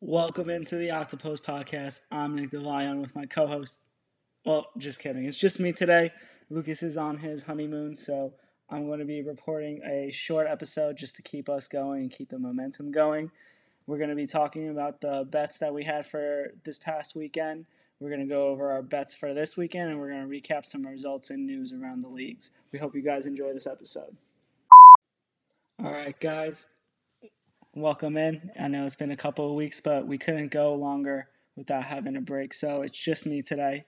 Welcome into the Octopus Podcast. I'm Nick Devion with my co-host. Well, just kidding. It's just me today. Lucas is on his honeymoon, so I'm going to be reporting a short episode just to keep us going and keep the momentum going. We're going to be talking about the bets that we had for this past weekend. We're going to go over our bets for this weekend and we're going to recap some results and news around the leagues. We hope you guys enjoy this episode. All right, guys, welcome in. I know it's been a couple of weeks, but we couldn't go longer without having a break. So it's just me today.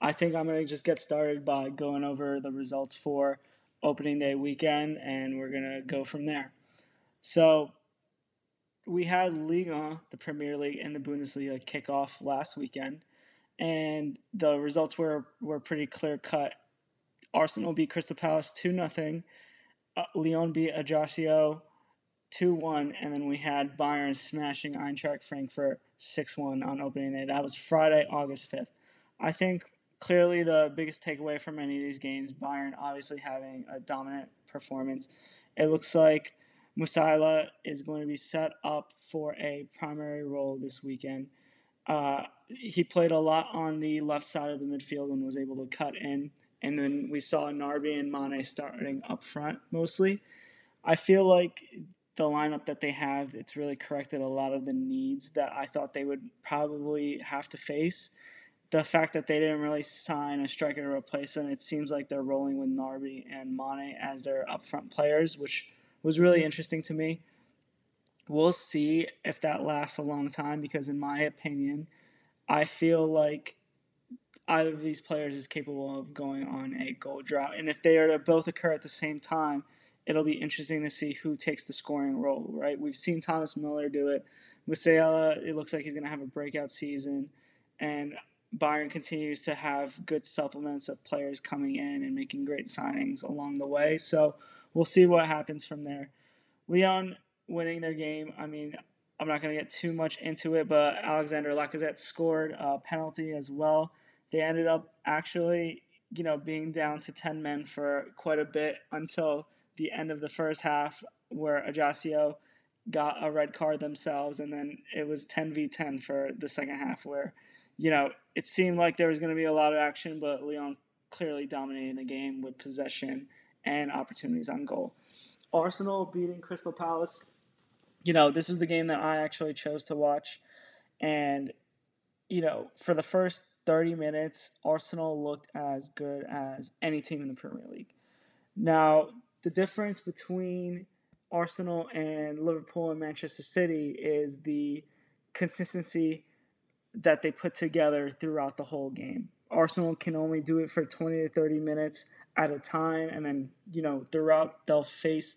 I think I'm going to just get started by going over the results for opening day weekend, and we're going to go from there. So we had Liga, the Premier League, and the Bundesliga kick off last weekend, and the results were, were pretty clear cut. Arsenal beat Crystal Palace 2 0. Uh, Lyon beat Ajaccio 2 1, and then we had Bayern smashing Eintracht Frankfurt 6 1 on opening day. That was Friday, August 5th. I think clearly the biggest takeaway from any of these games, Bayern obviously having a dominant performance. It looks like Musiala is going to be set up for a primary role this weekend. Uh, he played a lot on the left side of the midfield and was able to cut in. And then we saw Gnabry and Mane starting up front mostly. I feel like the lineup that they have, it's really corrected a lot of the needs that I thought they would probably have to face. The fact that they didn't really sign a striker to replace them, it seems like they're rolling with Gnabry and Mane as their upfront players, which was really interesting to me. We'll see if that lasts a long time because, in my opinion, I feel like either of these players is capable of going on a goal drought. And if they are to both occur at the same time, it'll be interesting to see who takes the scoring role, right? We've seen Thomas Müller do it. Musiala, it looks like he's going to have a breakout season. And Bayern continues to have good supplements of players coming in and making great signings along the way. So we'll see what happens from there. Lyon winning their game. I mean, I'm not going to get too much into it, but Alexander Lacazette scored a penalty as well. They ended up actually, you know, being down to 10 men for quite a bit until the end of the first half where Ajaccio got a red card themselves, and then it was 10 v 10 for the second half, where, you know, it seemed like there was going to be a lot of action, but Lyon clearly dominating the game with possession and opportunities on goal. Arsenal beating Crystal Palace. You know, this is the game that I actually chose to watch. And, you know, for the first 30 minutes, Arsenal looked as good as any team in the Premier League. Now, the difference between Arsenal and Liverpool and Manchester City is the consistency that they put together throughout the whole game. Arsenal can only do it for 20 to 30 minutes at a time, and then, you know, throughout they'll face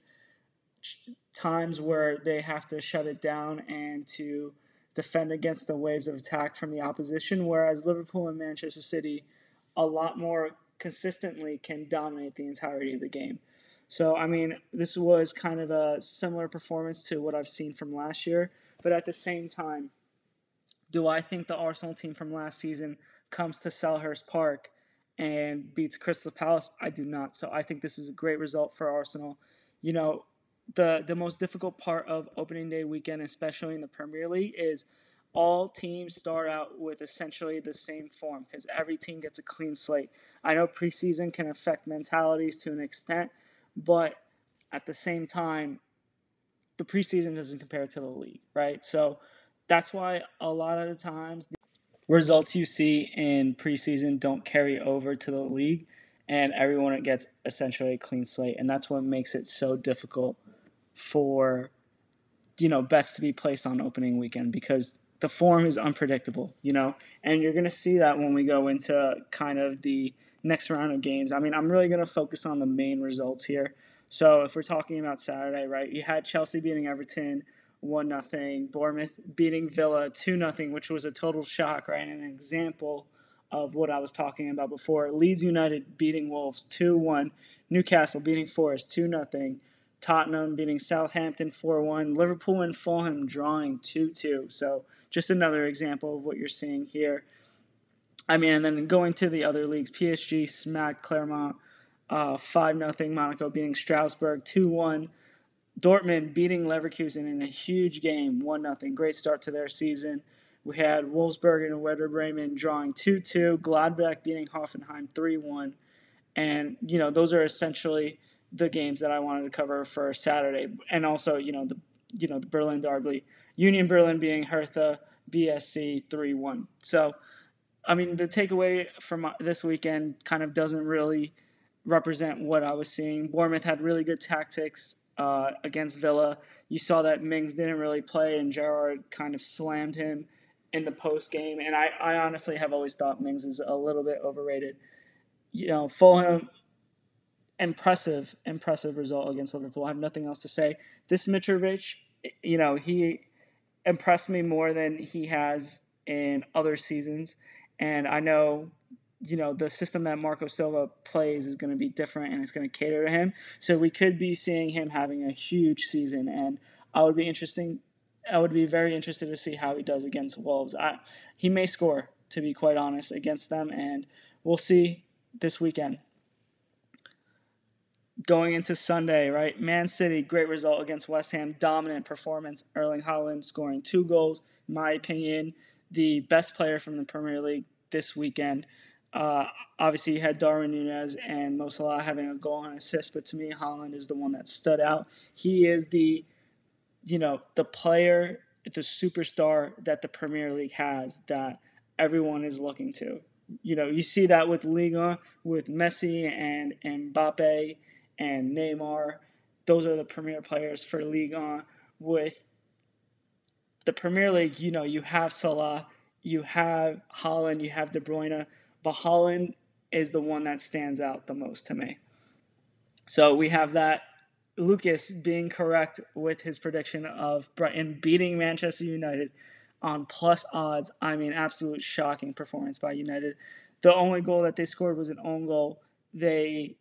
times where they have to shut it down and to defend against the waves of attack from the opposition, whereas Liverpool and Manchester City a lot more consistently can dominate the entirety of the game. So, I mean, this was kind of a similar performance to what I've seen from last year. But at the same time, do I think the Arsenal team from last season comes to Selhurst Park and beats Crystal Palace? I do not. So I think this is a great result for Arsenal. You know, the the most difficult part of opening day weekend, especially in the Premier League, is all teams start out with essentially the same form because every team gets a clean slate. I know preseason can affect mentalities to an extent, but at the same time, the preseason doesn't compare to the league, right? So that's why a lot of the times the results you see in preseason don't carry over to the league, and everyone gets essentially a clean slate, and that's what makes it so difficult for you know bets to be placed on opening weekend because the form is unpredictable, you know, and you're to see that when we go into kind of the next round of games. I mean, I'm really going to focus on the main results here. So if we're talking about Saturday, right, you had Chelsea beating Everton one nothing, Bournemouth beating Villa two nothing, which was a total shock, right? An example of what I was talking about before. Leeds United beating Wolves two one, Newcastle beating Forest two nothing. Tottenham beating Southampton 4 1, Liverpool and Fulham drawing 2 2. So, just another example of what you're seeing here. I mean, and then going to the other leagues, PSG smacked Clermont uh, 5 0, Monaco beating Strasbourg 2 1. Dortmund beating Leverkusen in a huge game, 1 0. Great start to their season. We had Wolfsburg and Werder Bremen drawing 2 2, Gladbach beating Hoffenheim 3 1. And, you know, those are essentially the games that I wanted to cover for Saturday. And also, you know, the you know, the Berlin Derby. Union Berlin beating Hertha BSC 3 1. So, I mean, the takeaway from this weekend kind of doesn't really represent what I was seeing. Bournemouth had really good tactics uh, against Villa. You saw that Mings didn't really play, and Gerrard kind of slammed him in the post game. And I, I honestly have always thought Mings is a little bit overrated. You know, Fulham, impressive, impressive result against Liverpool. I have nothing else to say. This Mitrovic, you know, he impressed me more than he has in other seasons. And I know, you know, the system that Marco Silva plays is going to be different and it's going to cater to him. So we could be seeing him having a huge season. And I would be interesting. I would be very interested to see how he does against Wolves. I, he may score, to be quite honest, against them, and we'll see this weekend going into Sunday, right? Man City, great result against West Ham, dominant performance. Erling Haaland scoring two goals. In my opinion, the best player from the Premier League this weekend. Uh, obviously, you had Darwin Nunez and Mo Salah having a goal and assist, but to me, Haaland is the one that stood out. He is the, you know, the player, the superstar that the Premier League has that everyone is looking to. You know, you see that with Liga, with Messi and, and Mbappe and Neymar. Those are the premier players for Liga. With the Premier League, you know, you have Salah, you have Haaland, you have De Bruyne, but Haaland is the one that stands out the most to me. So we have that Lucas being correct with his prediction of Brighton beating Manchester United on plus odds. I mean, absolute shocking performance by United. The only goal that they scored was an own goal. They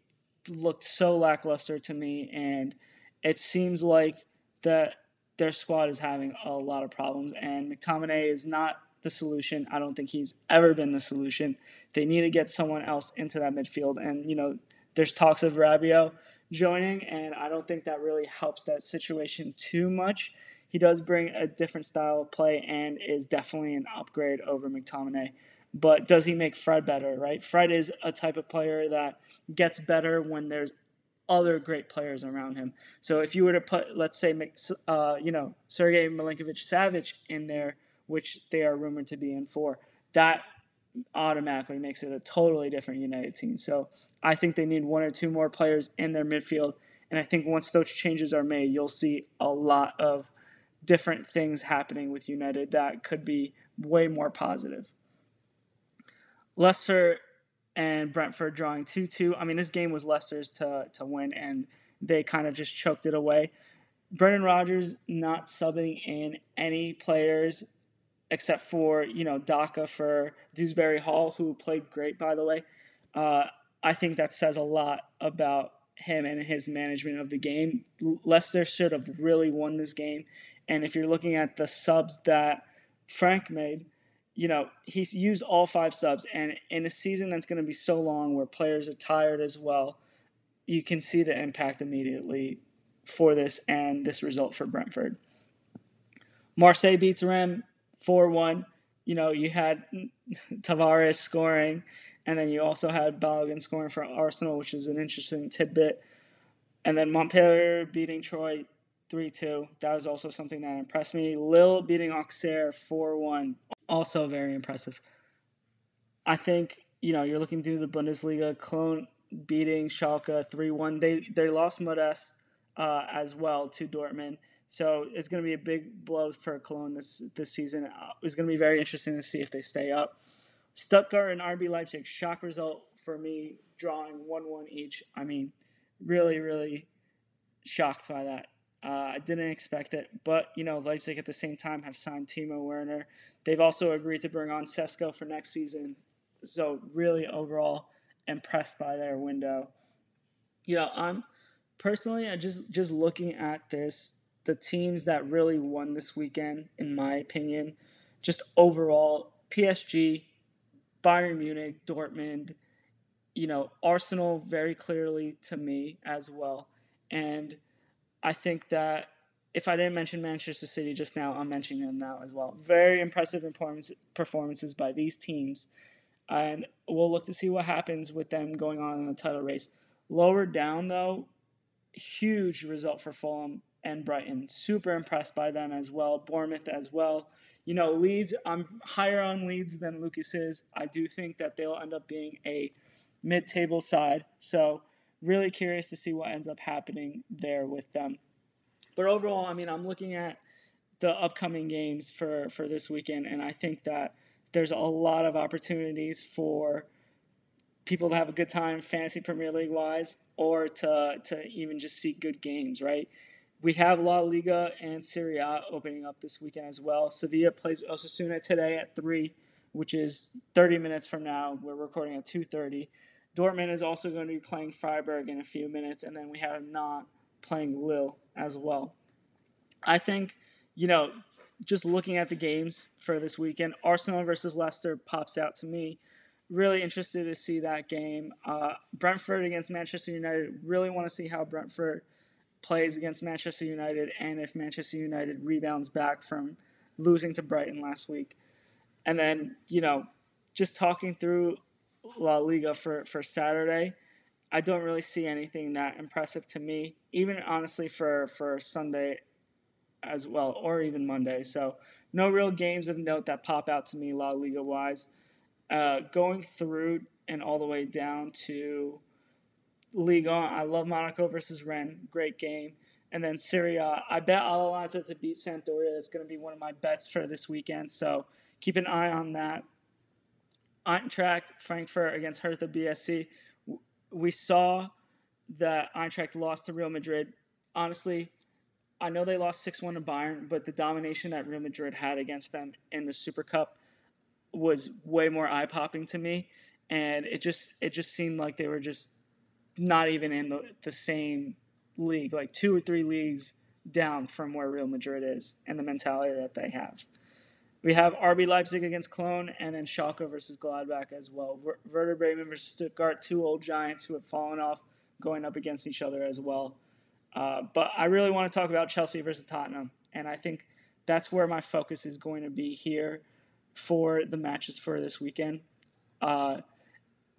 looked so lackluster to me, and it seems like that their squad is having a lot of problems. And McTominay is not the solution. I don't think he's ever been the solution. They need to get someone else into that midfield, and you know, there's talks of Rabiot joining, and I don't think that really helps that situation too much. He does bring a different style of play and is definitely an upgrade over McTominay but does he make Fred better, right? Fred is a type of player that gets better when there's other great players around him. So if you were to put, let's say, uh, you know, Sergei Milinkovic Savic in there, which they are rumored to be in for, that automatically makes it a totally different United team. So I think they need one or two more players in their midfield. And I think once those changes are made, you'll see a lot of different things happening with United that could be way more positive. Leicester and Brentford drawing 2 2. I mean, this game was Leicester's to, to win, and they kind of just choked it away. Brendan Rodgers not subbing in any players except for, you know, Daka for Dewsbury Hall, who played great, by the way. Uh, I think that says a lot about him and his management of the game. Leicester should have really won this game. And if you're looking at the subs that Frank made, you know, he's used all five subs, and in a season that's going to be so long where players are tired as well, you can see the impact immediately for this and this result for Brentford. Marseille beats Reims 4 1. You know, you had Tavares scoring, and then you also had Balogun scoring for Arsenal, which is an interesting tidbit. And then Montpellier beating Troyes 3 2. That was also something that impressed me. Lille beating Auxerre 4 1 also very impressive. I think you know you're looking through the Bundesliga. Cologne beating Schalke three one. They they lost Modeste uh, as well to Dortmund. So it's going to be a big blow for Cologne this this season. Uh, it's going to be very interesting to see if they stay up. Stuttgart and RB Leipzig shock result for me, drawing one one each. I mean, really really shocked by that. Uh, I didn't expect it, but you know Leipzig at the same time have signed Timo Werner. They've also agreed to bring on Sesko for next season. So really, overall, impressed by their window. You know, I'm personally, I just just looking at this, the teams that really won this weekend, in my opinion, just overall, PSG, Bayern Munich, Dortmund, you know, Arsenal very clearly to me as well, and I think that if I didn't mention Manchester City just now, I'm mentioning them now as well. Very impressive performances by these teams. And we'll look to see what happens with them going on in the title race. Lower down, though, huge result for Fulham and Brighton. Super impressed by them as well. Bournemouth as well. You know, Leeds, I'm higher on Leeds than Lucas is. I do think that they'll end up being a mid table side. So, really curious to see what ends up happening there with them. But overall, I mean, I'm looking at the upcoming games for, for this weekend, and I think that there's a lot of opportunities for people to have a good time fantasy Premier League wise or to, to even just see good games, right? We have La Liga and Serie A opening up this weekend as well. Sevilla plays Osasuna today at 3, which is 30 minutes from now. We're recording at 2.30. Dortmund is also going to be playing Freiburg in a few minutes, and then we have not playing Lille as well. I think, you know, just looking at the games for this weekend, Arsenal versus Leicester pops out to me. Really interested to see that game. Uh, Brentford against Manchester United. Really want to see how Brentford plays against Manchester United and if Manchester United rebounds back from losing to Brighton last week. And then, you know, just talking through La Liga for, for Saturday, I don't really see anything that impressive to me, even honestly for, for Sunday as well, or even Monday. So, no real games of note that pop out to me La Liga wise. Uh, going through and all the way down to Liga, I love Monaco versus Rennes. Great game. And then Serie I bet Atalanta to beat Sampdoria. That's going to be one of my bets for this weekend. So keep an eye on that. Eintracht Frankfurt against Hertha BSC. We saw that Eintracht lost to Real Madrid. Honestly, I know they lost 6 1 to Bayern, but the domination that Real Madrid had against them in the Super Cup was way more eye popping to me. And it just it just seemed like they were just not even in the, the same league, like two or three leagues down from where Real Madrid is and the mentality that they have. We have RB Leipzig against Cologne and then Schalke versus Gladbach as well. Werder Bremen versus Stuttgart, two old giants who have fallen off going up against each other as well. Uh, but I really want to talk about Chelsea versus Tottenham, and I think that's where my focus is going to be here for the matches for this weekend. Uh,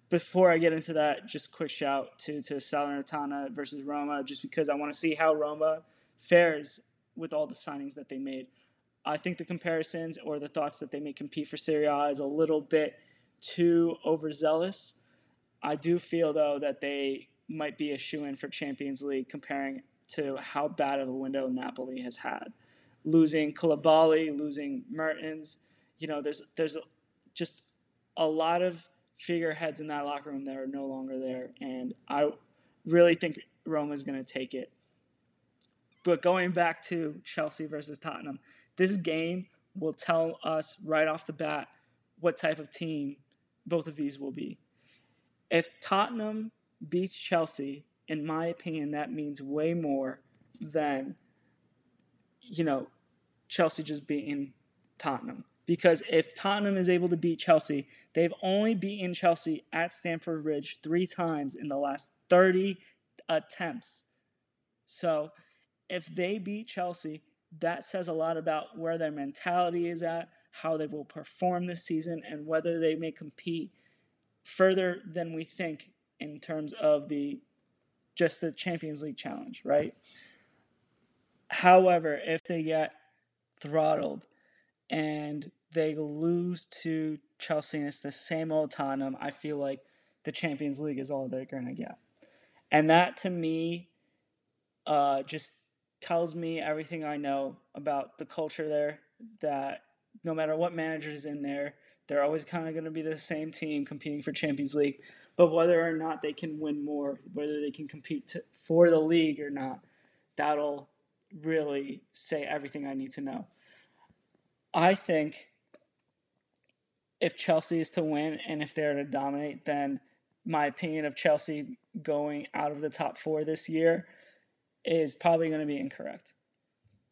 before I get into that, just quick shout to to Salernitana versus Roma, just because I want to see how Roma fares with all the signings that they made. I think the comparisons or the thoughts that they may compete for Serie A is a little bit too overzealous. I do feel though that they might be a shoe in for Champions League comparing to how bad of a window Napoli has had. Losing Koulibaly, losing Mertens, you know, there's there's just a lot of figureheads in that locker room that are no longer there, and I really think Roma is going to take it. But going back to Chelsea versus Tottenham, this game will tell us right off the bat what type of team both of these will be. If Tottenham beats Chelsea, in my opinion, that means way more than, you know, Chelsea just beating Tottenham. Because if Tottenham is able to beat Chelsea, they've only beaten Chelsea at Stamford Bridge three times in the last 30 attempts. So if they beat Chelsea, that says a lot about where their mentality is at, how they will perform this season, and whether they may compete further than we think in terms of the just the Champions League challenge, right? However, if they get throttled and they lose to Chelsea and it's the same old Tottenham, I feel like the Champions League is all they're going to get. And that to me uh, just tells me everything I know about the culture there that no matter what manager is in there, they're always kind of going to be the same team competing for Champions League. But whether or not they can win more, whether they can compete to, for the league or not, that'll really say everything I need to know. I think if Chelsea is to win and if they're to dominate, then my opinion of Chelsea going out of the top four this year is probably going to be incorrect.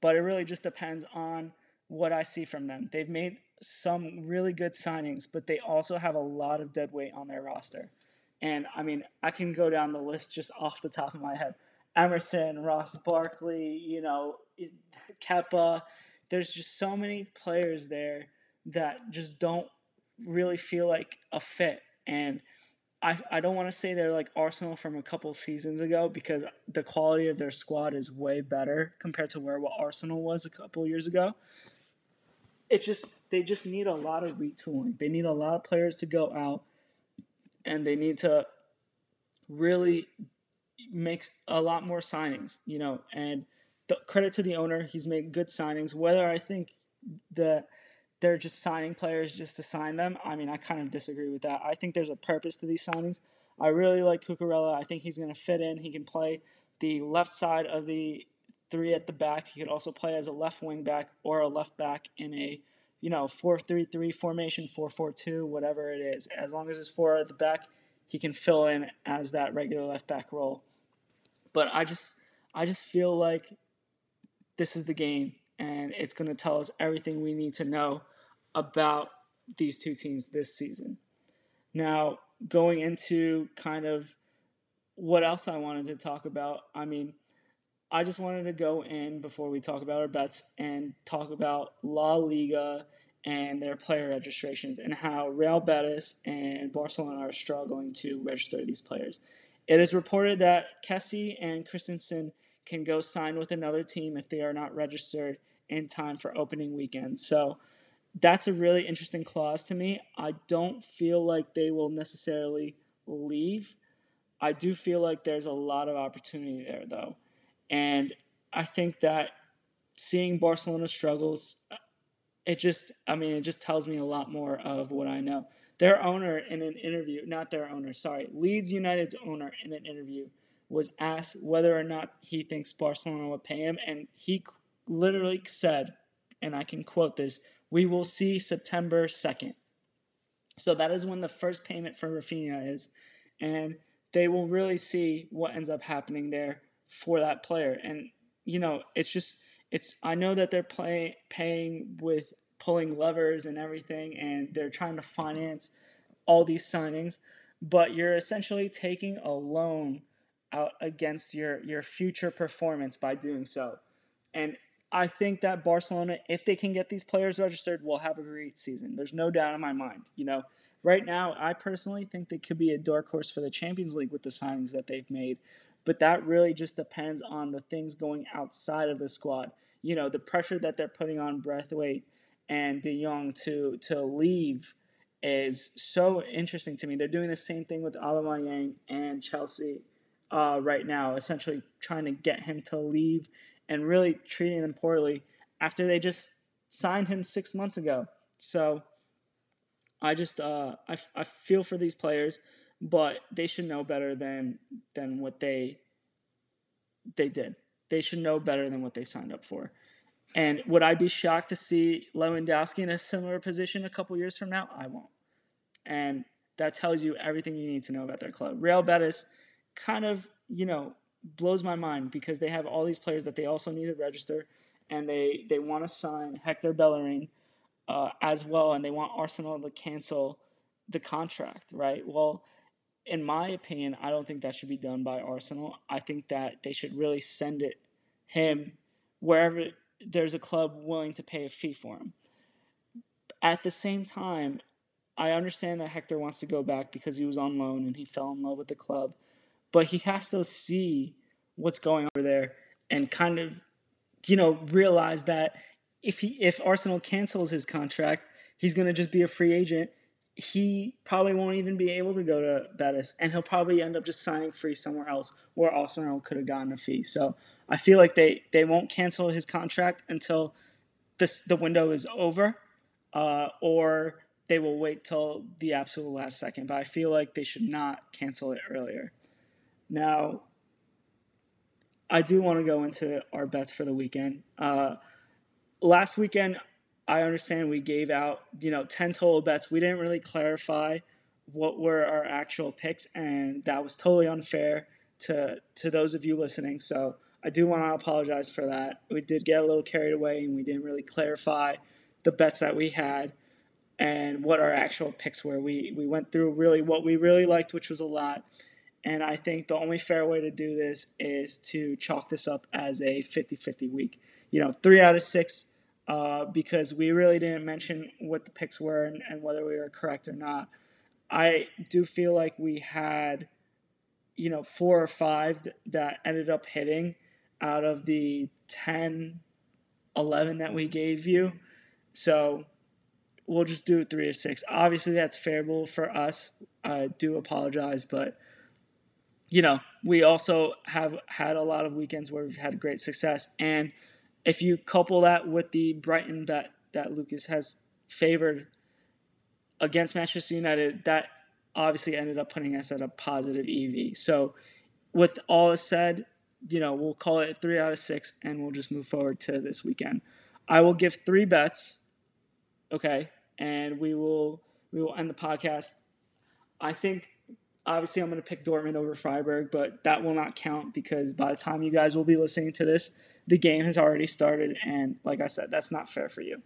But it really just depends on what I see from them. They've made some really good signings, but they also have a lot of dead weight on their roster. And I mean, I can go down the list just off the top of my head. Emerson, Ross Barkley, you know, Kepa. There's just so many players there that just don't really feel like a fit. And I, I don't want to say they're like Arsenal from a couple seasons ago because the quality of their squad is way better compared to where what Arsenal was a couple years ago. It's just they just need a lot of retooling. They need a lot of players to go out and they need to really make a lot more signings, you know, and the credit to the owner, he's made good signings. Whether I think that they're just signing players just to sign them. I mean, I kind of disagree with that. I think there's a purpose to these signings. I really like Cucurella. I think he's going to fit in. He can play the left side of the three at the back. He could also play as a left wing back or a left back in a you know 4-3-3 formation, 4-4-2, whatever it is. As long as it's four at the back, he can fill in as that regular left back role. But I just I just feel like this is the game and it's going to tell us everything we need to know about these two teams this season. Now, going into kind of what else I wanted to talk about, I mean, I just wanted to go in before we talk about our bets and talk about La Liga and their player registrations and how Real Betis and Barcelona are struggling to register these players. It is reported that Kessie and Christensen can go sign with another team if they are not registered in time for opening weekend. So that's a really interesting clause to me. I don't feel like they will necessarily leave. I do feel like there's a lot of opportunity there, though. And I think that seeing Barcelona struggles, it just, I mean, it just tells me a lot more of what I know. Their owner in an interview, not their owner, sorry, Leeds United's owner in an interview was asked whether or not he thinks Barcelona would pay him, and he literally said, and I can quote this, we will see September 2nd. So that is when the first payment for Raphinha is, and they will really see what ends up happening there for that player. And you know, it's just it's I know that they're play, paying with pulling levers and everything, and they're trying to finance all these signings, but you're essentially taking a loan out against your your future performance by doing so. And I think that Barcelona, if they can get these players registered, will have a great season. There's no doubt in my mind. You know, right now, I personally think they could be a dark horse for the Champions League with the signings that they've made. But that really just depends on the things going outside of the squad. You know, the pressure that they're putting on Braithwaite and De Jong to to leave is so interesting to me. They're doing the same thing with Aubameyang and Chelsea uh, right now, essentially trying to get him to leave and really treating him poorly after they just signed him six months ago. So I just uh, I, I feel for these players, but they should know better than than what they they did. They should know better than what they signed up for. And would I be shocked to see Lewandowski in a similar position a couple years from now? I won't. And that tells you everything you need to know about their club. Real Betis kind of, you know, blows my mind because they have all these players that they also need to register, and they they want to sign Hector Bellerin uh, as well, and they want Arsenal to cancel the contract, right? Well, in my opinion, I don't think that should be done by Arsenal. I think that they should really send it him wherever there's a club willing to pay a fee for him. At the same time, I understand that Hector wants to go back because he was on loan and he fell in love with the club but he has to see what's going over there and kind of you know realize that if he if Arsenal cancels his contract, he's going to just be a free agent. He probably won't even be able to go to Betis, and he'll probably end up just signing free somewhere else where Arsenal could have gotten a fee. So I feel like they they won't cancel his contract until this the window is over, uh, or they will wait till the absolute last second. But I feel like they should not cancel it earlier. Now, I do want to go into our bets for the weekend. Uh, last weekend, I understand we gave out, you know, 10 total bets. We didn't really clarify what were our actual picks, and that was totally unfair to to those of you listening. So I do want to apologize for that. We did get a little carried away, and we didn't really clarify the bets that we had and what our actual picks were. We we went through really what we really liked, which was a lot, And I think the only fair way to do this is to chalk this up as a 50 50 week. You know, three out of six, uh, because we really didn't mention what the picks were and, and whether we were correct or not. I do feel like we had, you know, four or five that ended up hitting out of the 10, 11 that we gave you. So we'll just do three to six. Obviously, that's favorable for us. I do apologize, but you know, we also have had a lot of weekends where we've had great success. And if you couple that with the Brighton bet that Lucas has favored against Manchester United, that obviously ended up putting us at a positive EV. So, with all is said, you know, we'll call it three out of six and we'll just move forward to this weekend. I will give three bets, okay, and we will we will end the podcast. I think obviously I'm going to pick Dortmund over Freiburg, but that will not count because by the time you guys will be listening to this, the game has already started, and like I said, that's not fair for you.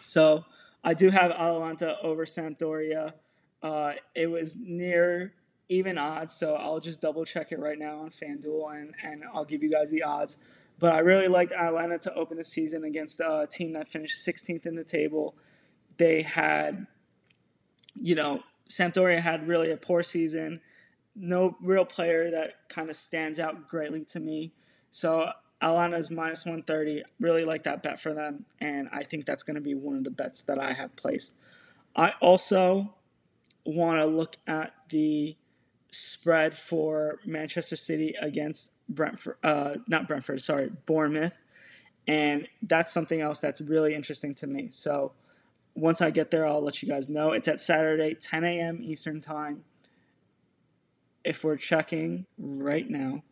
So I do have Atalanta over Sampdoria. Uh, it was near even odds, so I'll just double check it right now on FanDuel and, and I'll give you guys the odds. But I really liked Atalanta to open the season against a team that finished 16th in the table. They had, you know, Sampdoria had really a poor season. No real player that kind of stands out greatly to me. So Atalanta's minus 130. Really like that bet for them, and I think that's going to be one of the bets that I have placed. I also want to look at the spread for Manchester City against Brentford, uh, not Brentford, sorry, Bournemouth. And that's something else that's really interesting to me. So once I get there, I'll let you guys know. It's at Saturday, 10 a.m. Eastern Time. If we're checking right now,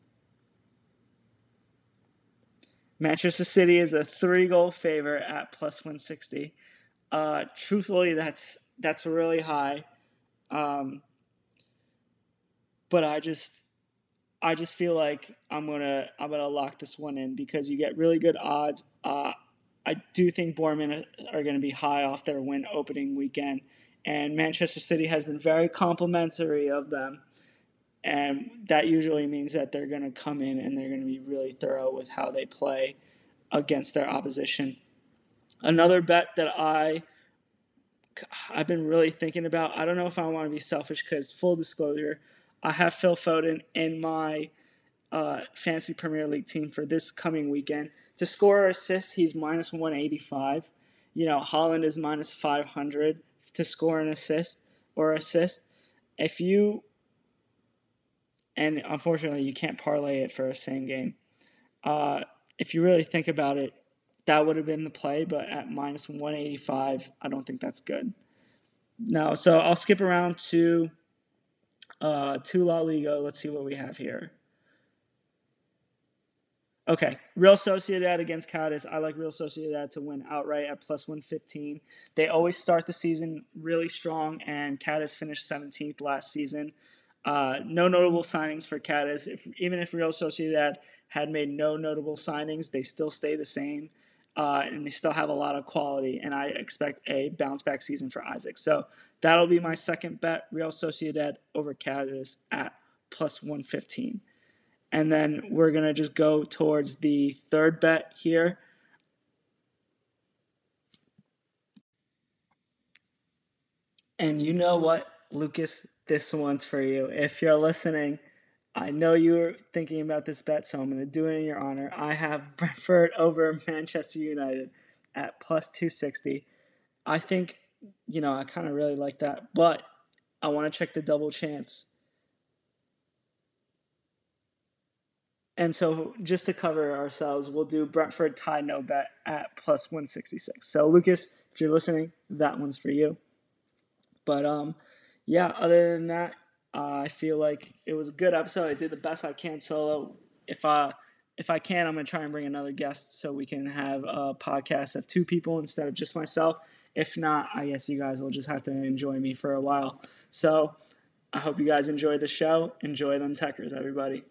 Manchester City is a three goal favorite at plus 160. Uh, truthfully, that's that's really high. Um, but I just I just feel like I'm gonna I'm gonna lock this one in because you get really good odds. Uh, I do think Bournemouth are going to be high off their win opening weekend, and Manchester City has been very complimentary of them, and that usually means that they're going to come in and they're going to be really thorough with how they play against their opposition. Another bet that I I've been really thinking about. I don't know if I want to be selfish because full disclosure, I have Phil Foden in my uh, fantasy Premier League team for this coming weekend. To score or assist, he's minus 185. You know, Haaland is minus 500 to score an assist or assist. If you, and unfortunately, you can't parlay it for a same game. Uh, if you really think about it, that would have been the play, but at minus 185, I don't think that's good. No, so I'll skip around to uh, to La Liga. Let's see what we have here. Okay, Real Sociedad against Cadiz. I like Real Sociedad to win outright at plus 115. They always start the season really strong, and Cadiz finished 17th last season. Uh, no notable signings for Cadiz. If, even if Real Sociedad had made no notable signings, they still stay the same, uh, and they still have a lot of quality. And I expect a bounce back season for Isak. So that'll be my second bet: Real Sociedad over Cadiz at plus 115. And then we're going to just go towards the third bet here. And you know what, Lucas, this one's for you. If you're listening, I know you were thinking about this bet, so I'm going to do it in your honor. I have Brentford over Manchester United at plus 260. I think, you know, I kind of really like that, but I want to check the double chance. And so, just to cover ourselves, we'll do Brentford tie no bet at plus 166. So, Lucas, if you're listening, that one's for you. But um, yeah, other than that, uh, I feel like it was a good episode. I did the best I can solo. If I if I can, I'm gonna try and bring another guest so we can have a podcast of two people instead of just myself. If not, I guess you guys will just have to enjoy me for a while. So I hope you guys enjoy the show. Enjoy them Techers, everybody.